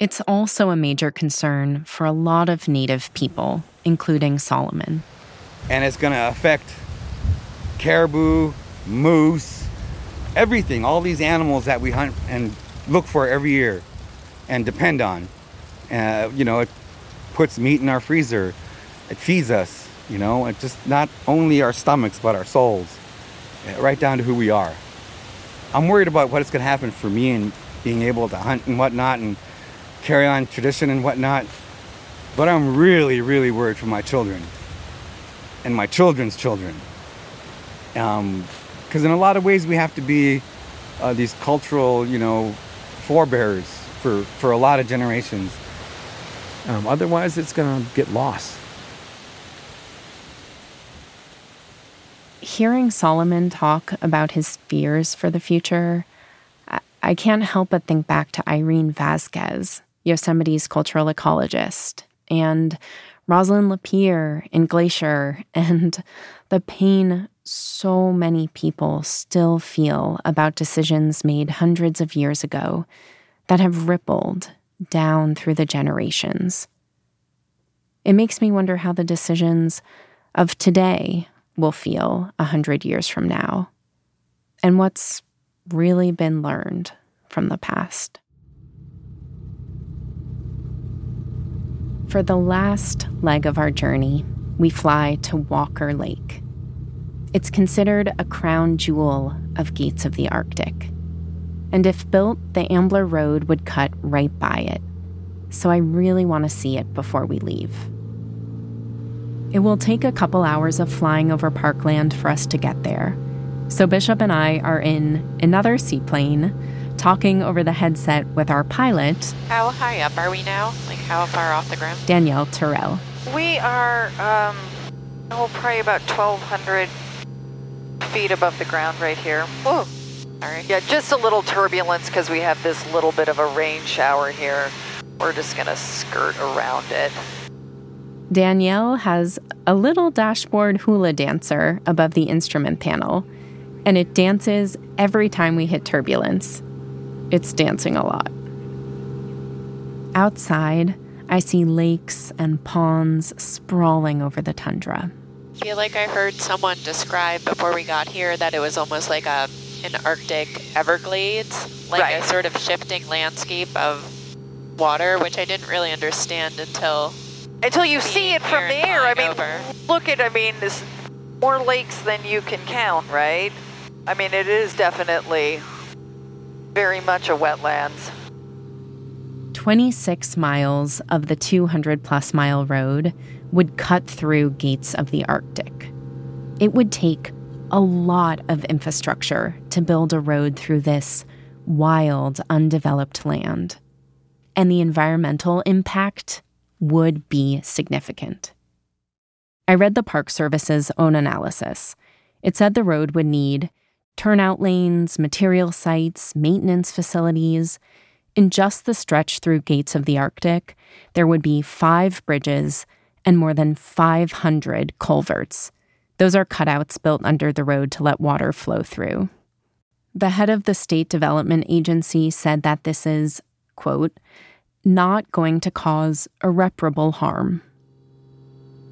[SPEAKER 1] It's also a major concern for a lot of Native people, including Solomon.
[SPEAKER 10] And it's going to affect caribou, moose, everything, all these animals that we hunt and look for every year and depend on. Uh, you know, it puts meat in our freezer. It feeds us, you know, it just not only our stomachs, but our souls, uh, right down to who we are. I'm worried about what's going to happen for me and being able to hunt and whatnot and carry on tradition and whatnot. But I'm really, really worried for my children and my children's children. Because in a lot of ways, we have to be uh, these cultural, you know, forebears for, for a lot of generations. Um, otherwise, it's going to get lost.
[SPEAKER 1] Hearing Solomon talk about his fears for the future, I, I can't help but think back to Irene Vasquez, Yosemite's cultural ecologist, and Rosalyn LaPier in Glacier, [laughs] and the pain so many people still feel about decisions made hundreds of years ago that have rippled down through the generations. It makes me wonder how the decisions of today will feel a hundred years from now, and what's really been learned from the past. For the last leg of our journey, we fly to Walker Lake. It's considered a crown jewel of Gates of the Arctic and if built, the Ambler Road would cut right by it. So I really want to see it before we leave. It will take a couple hours of flying over parkland for us to get there. So Bishop and I are in another seaplane, talking over the headset with our pilot.
[SPEAKER 11] How high up are we now? Like how far off the ground?
[SPEAKER 1] Danielle Terrell.
[SPEAKER 11] We are, um, oh, probably about 1,200 feet above the ground right here. Whoa. Yeah, just a little turbulence because we have this little bit of a rain shower here. We're just going to skirt around it.
[SPEAKER 1] Danielle has a little dashboard hula dancer above the instrument panel, and it dances every time we hit turbulence. It's dancing a lot. Outside, I see lakes and ponds sprawling over the tundra.
[SPEAKER 11] I feel like I heard someone describe before we got here that it was almost like a
[SPEAKER 12] an Arctic Everglades, like
[SPEAKER 11] Right.
[SPEAKER 12] a sort of shifting landscape of water, which I didn't really understand until
[SPEAKER 11] Until you see it from
[SPEAKER 12] here
[SPEAKER 11] the air. I mean,
[SPEAKER 12] over.
[SPEAKER 11] look at, I mean, there's more lakes than you can count, right? I mean, it is definitely very much a wetlands.
[SPEAKER 1] 26 miles of the 200 plus mile road would cut through gates of the Arctic. It would take a lot of infrastructure to build a road through this wild, undeveloped land. And the environmental impact would be significant. I read the Park Service's own analysis. It said the road would need turnout lanes, material sites, maintenance facilities. In just the stretch through Gates of the Arctic, there would be five bridges and more than 500 culverts. Those are cutouts built under the road to let water flow through. The head of the State Development Agency said that this is, quote, not going to cause irreparable harm.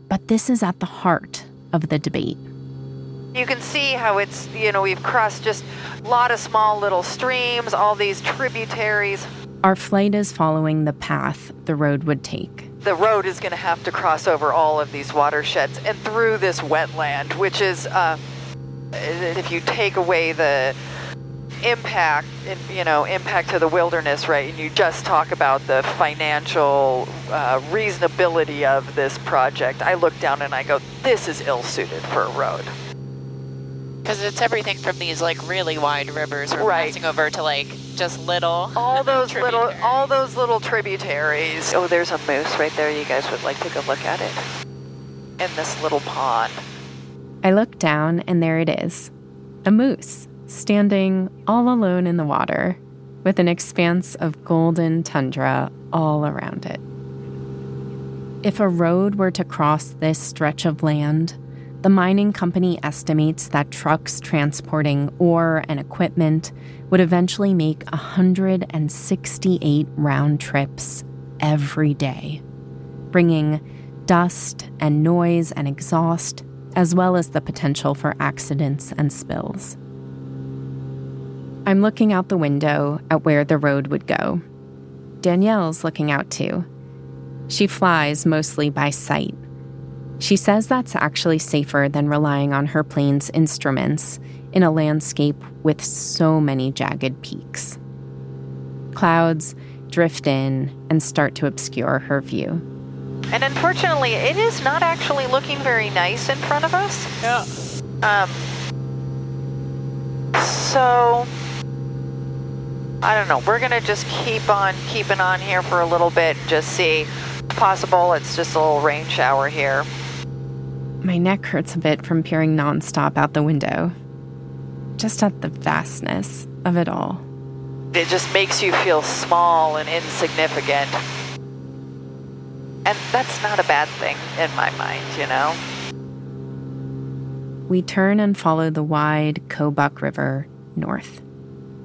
[SPEAKER 1] But this is at the heart of the debate.
[SPEAKER 11] You can see how it's, you know, we've crossed just a lot of small little streams, all these tributaries.
[SPEAKER 1] Our flight is following the path the road would take.
[SPEAKER 11] The road is going to have to cross over all of these watersheds and through this wetland, which is, uh, if you take away the impact, you know, impact to the wilderness, right, and you just talk about the financial uh, reasonability of this project, I look down and I go, this is ill suited for a road.
[SPEAKER 12] Because it's everything from these like really wide rivers we're
[SPEAKER 11] Right.
[SPEAKER 12] passing over to like just little.
[SPEAKER 11] all those little all those little tributaries. Oh, there's a moose right there. You guys would like to go look at it. In this little pond.
[SPEAKER 1] I look down, and there it is a moose standing all alone in the water with an expanse of golden tundra all around it. If a road were to cross this stretch of land, the mining company estimates that trucks transporting ore and equipment would eventually make 168 round trips every day, bringing dust and noise and exhaust, as well as the potential for accidents and spills. I'm looking out the window at where the road would go. Danielle's looking out too. She flies mostly by sight. She says that's actually safer than relying on her plane's instruments in a landscape with so many jagged peaks. Clouds drift in and start to obscure her view.
[SPEAKER 11] And unfortunately, it is not actually looking very nice in front of us.
[SPEAKER 12] Yeah.
[SPEAKER 11] Um. So, I don't know. We're gonna just keep on keeping on here for a little bit. Just see. If possible, it's just a little rain shower here.
[SPEAKER 1] My neck hurts a bit from peering nonstop out the window, just at the vastness of it all.
[SPEAKER 11] It just makes you feel small and insignificant. And that's not a bad thing in my mind, you know?
[SPEAKER 1] We turn and follow the wide Kobuk River north.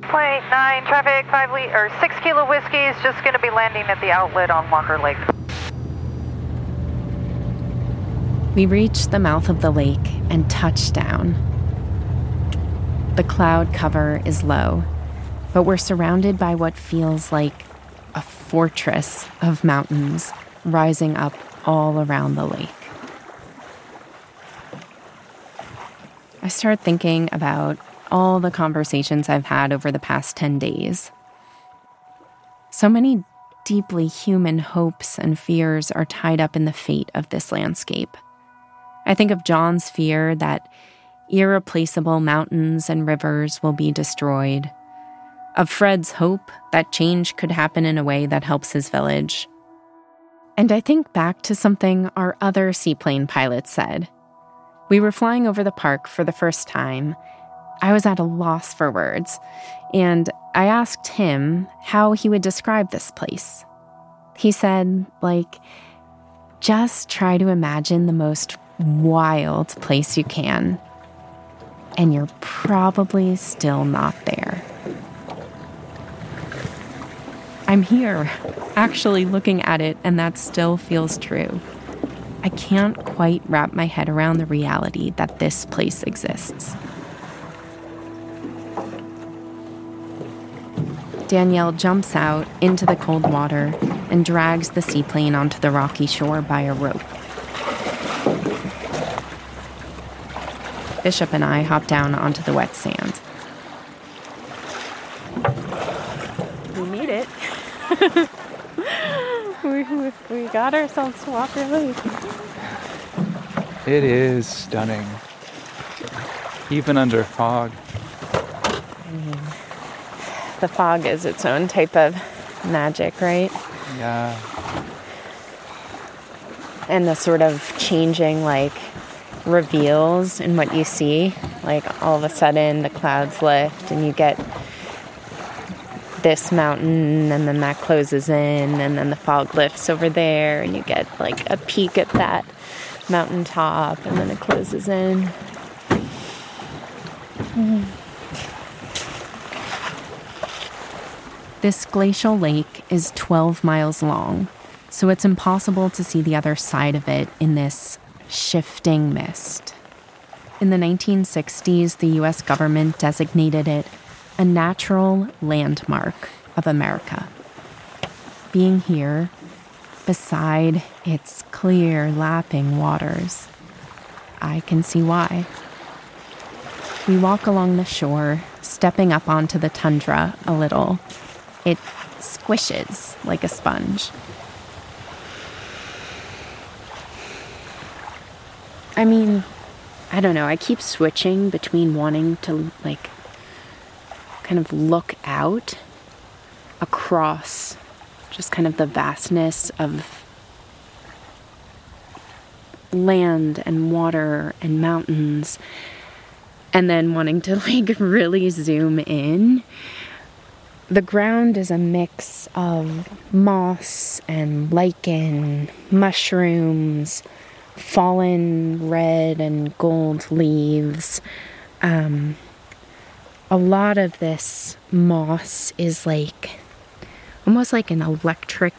[SPEAKER 11] Point nine traffic, five le- or six kilo whiskey is just going to be landing at the outlet on Walker Lake.
[SPEAKER 1] We reach the mouth of the lake and touch down. The cloud cover is low, but we're surrounded by what feels like a fortress of mountains rising up all around the lake. I start thinking about all the conversations I've had over the past 10 days. So many deeply human hopes and fears are tied up in the fate of this landscape. I think of John's fear that irreplaceable mountains and rivers will be destroyed, of Fred's hope that change could happen in a way that helps his village. And I think back to something our other seaplane pilot said. We were flying over the park for the first time. I was at a loss for words, and I asked him how he would describe this place. He said, like, just try to imagine the most wild place you can, and you're probably still not there. I'm here, actually looking at it, and that still feels true. I can't quite wrap my head around the reality that this place exists. Danielle jumps out into the cold water and drags the seaplane onto the rocky shore by a rope. Bishop and I hop down onto the wet sand. We made it. [laughs] we, we, we got ourselves to Walker Lake.
[SPEAKER 13] It is stunning. Even under fog.
[SPEAKER 1] The fog is its own type of magic, right?
[SPEAKER 13] Yeah.
[SPEAKER 1] And the sort of changing, like, reveals in what you see. Like, all of a sudden, the clouds lift and you get this mountain, and then that closes in, and then the fog lifts over there, and you get like a peek at that mountaintop, and then it closes in. Mm. This glacial lake is 12 miles long, so it's impossible to see the other side of it in this shifting mist. In the 1960s, the US government designated it a natural landmark of America. Being here, beside its clear, lapping waters, I can see why. We walk along the shore, stepping up onto the tundra a little. It squishes like a sponge. I mean, I don't know, I keep switching between wanting to, like, kind of look out across just kind of the vastness of land and water and mountains and then wanting to [laughs] like really zoom in. The ground is a mix of moss and lichen mushrooms fallen red and gold leaves um, a lot of this moss is like almost like an electric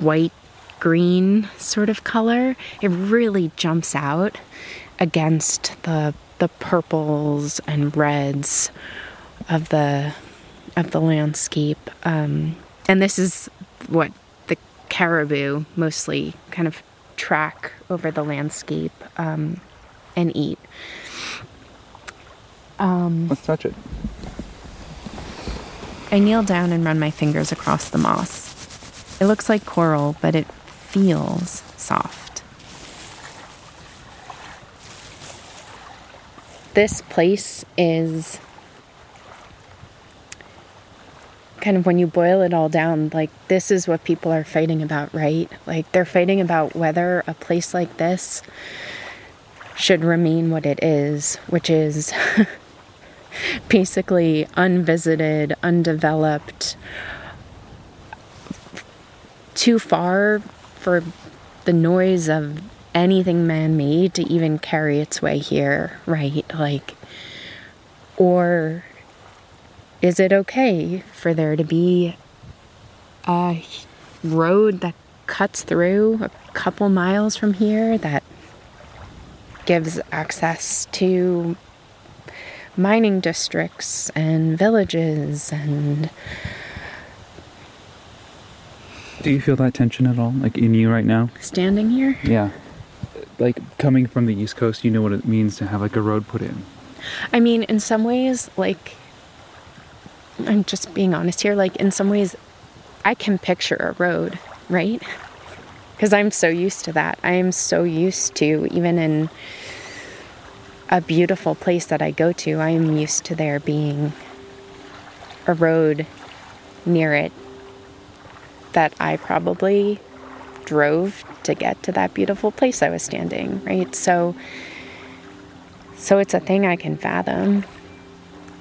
[SPEAKER 1] white green sort of color. It really jumps out against the the purples and reds of the of the landscape. Um, and this is what the caribou mostly kind of track over the landscape um, and eat. Um,
[SPEAKER 13] Let's touch it.
[SPEAKER 1] I kneel down and run my fingers across the moss. It looks like coral, but it feels soft. This place is kind of when you boil it all down, like this is what people are fighting about, right? Like they're fighting about whether a place like this should remain what it is, which is [laughs] basically unvisited, undeveloped, too far for the noise of anything man made to even carry its way here, right? Like, or is it okay for there to be a road that cuts through a couple miles from here that gives access to mining districts and villages and
[SPEAKER 13] Do you feel that tension at all, like in you right now?
[SPEAKER 1] standing here
[SPEAKER 13] Yeah. Like coming from the East Coast, you know what it means to have like a road put in.
[SPEAKER 1] I mean, in some ways, like, I'm just being honest here, like, in some ways, I can picture a road, right? Because I'm so used to that. I am so used to, even in a beautiful place that I go to, I am used to there being a road near it that I probably drove to get to that beautiful place I was standing, right? So so it's a thing I can fathom.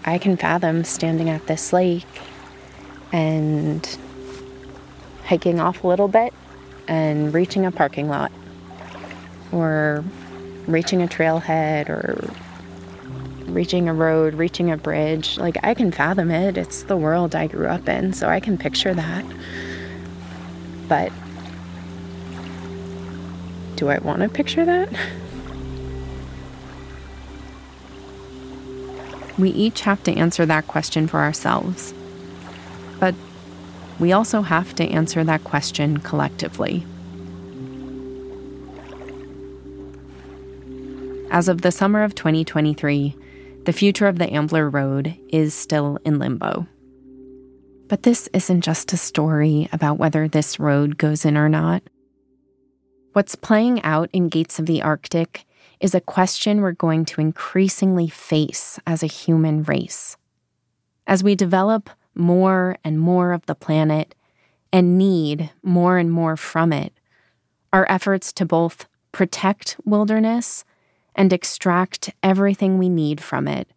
[SPEAKER 1] I can fathom standing at this lake and hiking off a little bit and reaching a parking lot or reaching a trailhead or reaching a road, reaching a bridge. Like, I can fathom it. It's the world I grew up in, so I can picture that. But do I want to picture that? [laughs] We each have to answer that question for ourselves. But we also have to answer that question collectively. As of the summer of 2023, the future of the Ambler Road is still in limbo. But this isn't just a story about whether this road goes in or not. What's playing out in Gates of the Arctic is a question we're going to increasingly face as a human race. As we develop more and more of the planet and need more and more from it, our efforts to both protect wilderness and extract everything we need from it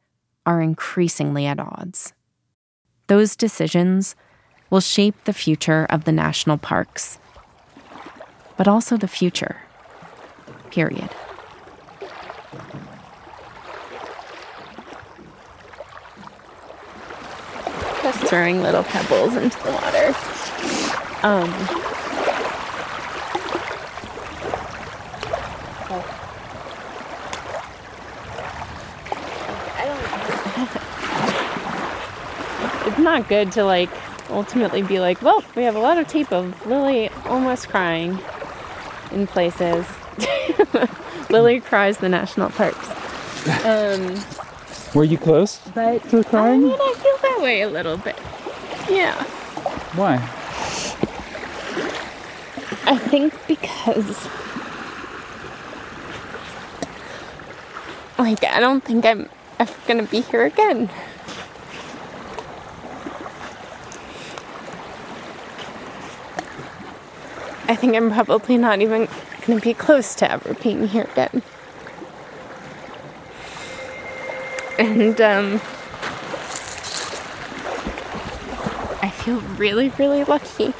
[SPEAKER 1] are increasingly at odds. Those decisions will shape the future of the national parks, but also the future. Period.
[SPEAKER 14] Just throwing little pebbles into the water. Um, [laughs] it's not good to like ultimately be like, well, we have a lot of tape of Lily almost crying in places. [laughs] Lily cries the national parks. Um,
[SPEAKER 13] Were you close
[SPEAKER 14] but
[SPEAKER 13] to crying?
[SPEAKER 14] I mean, I feel that way a little bit. Yeah.
[SPEAKER 13] Why?
[SPEAKER 14] I think because like I don't think I'm ever gonna be here again. I think I'm probably not even gonna be close to ever being here again. And um I feel really, really lucky.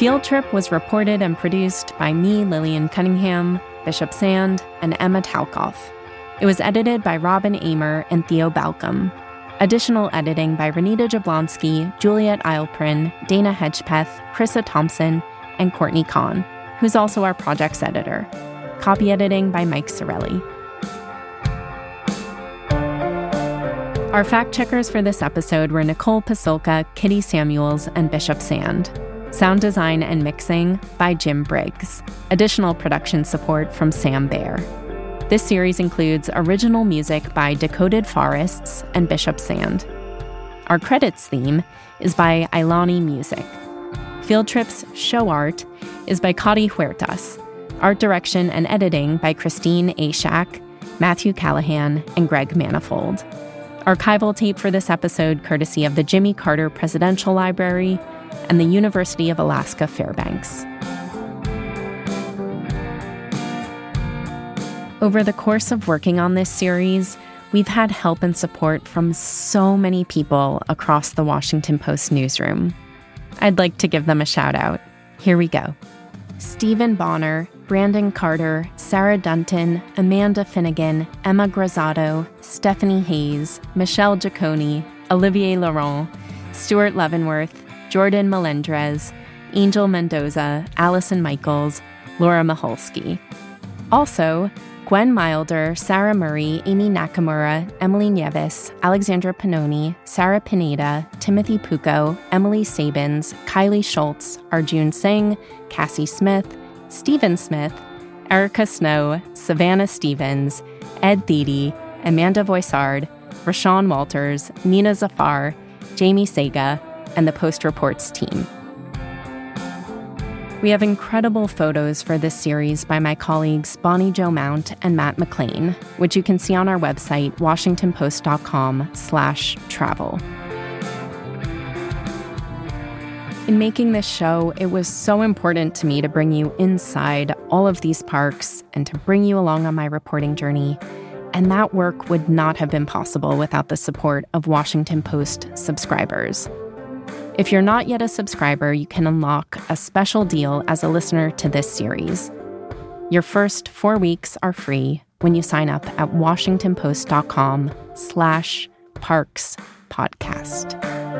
[SPEAKER 1] Field Trip was reported and produced by me, Lillian Cunningham, Bishop Sand, and Emma Talkoff. It was edited by Robin Amer and Theo Balcom. Additional editing by Renita Jablonski, Juliet Eilperin, Dana Hedgpeth, Krissa Thompson, and Courtney Kahn, who's also our project's editor. Copy editing by Mike Sorelli. Our fact checkers for this episode were Nicole Pasulka, Kitty Samuels, and Bishop Sand. Sound design and mixing by Jim Briggs. Additional production support from Sam Baer. This series includes original music by Decoded Forests and Bishop Sand. Our credits theme is by Ilani Music. Field Trip's show art is by Cody Huertas. Art direction and editing by Christine Ashack, Matthew Callahan, and Greg Manifold. Archival tape for this episode courtesy of the Jimmy Carter Presidential Library and the University of Alaska Fairbanks. Over the course of working on this series, we've had help and support from so many people across the Washington Post newsroom. I'd like to give them a shout out. Here we go Stephen Bonner, Brandon Carter, Sarah Dunton, Amanda Finnegan, Emma Grazzato, Stephanie Hayes, Michelle Giacone, Olivier Laurent, Stuart Leavenworth, Jordan Melendrez, Angel Mendoza, Allison Michaels, Laura Maholsky. Also, Gwen Milder, Sarah Murray, Amy Nakamura, Emily Nieves, Alexandra Panoni, Sarah Pineda, Timothy Pucco, Emily Sabins, Kylie Schultz, Arjun Singh, Cassie Smith, Stephen Smith, Erica Snow, Savannah Stevens, Ed Thede, Amanda Voisard, Rashawn Walters, Nina Zafar, Jamie Sega, and the Post Reports team. We have incredible photos for this series by my colleagues Bonnie Jo Mount and Matt McLean, which you can see on our website, washingtonpost.com slash travel. In making this show, it was so important to me to bring you inside all of these parks and to bring you along on my reporting journey. And that work would not have been possible without the support of Washington Post subscribers. If you're not yet a subscriber, you can unlock a special deal as a listener to this series. Your first four weeks are free when you sign up at washingtonpost.com slash parks podcast.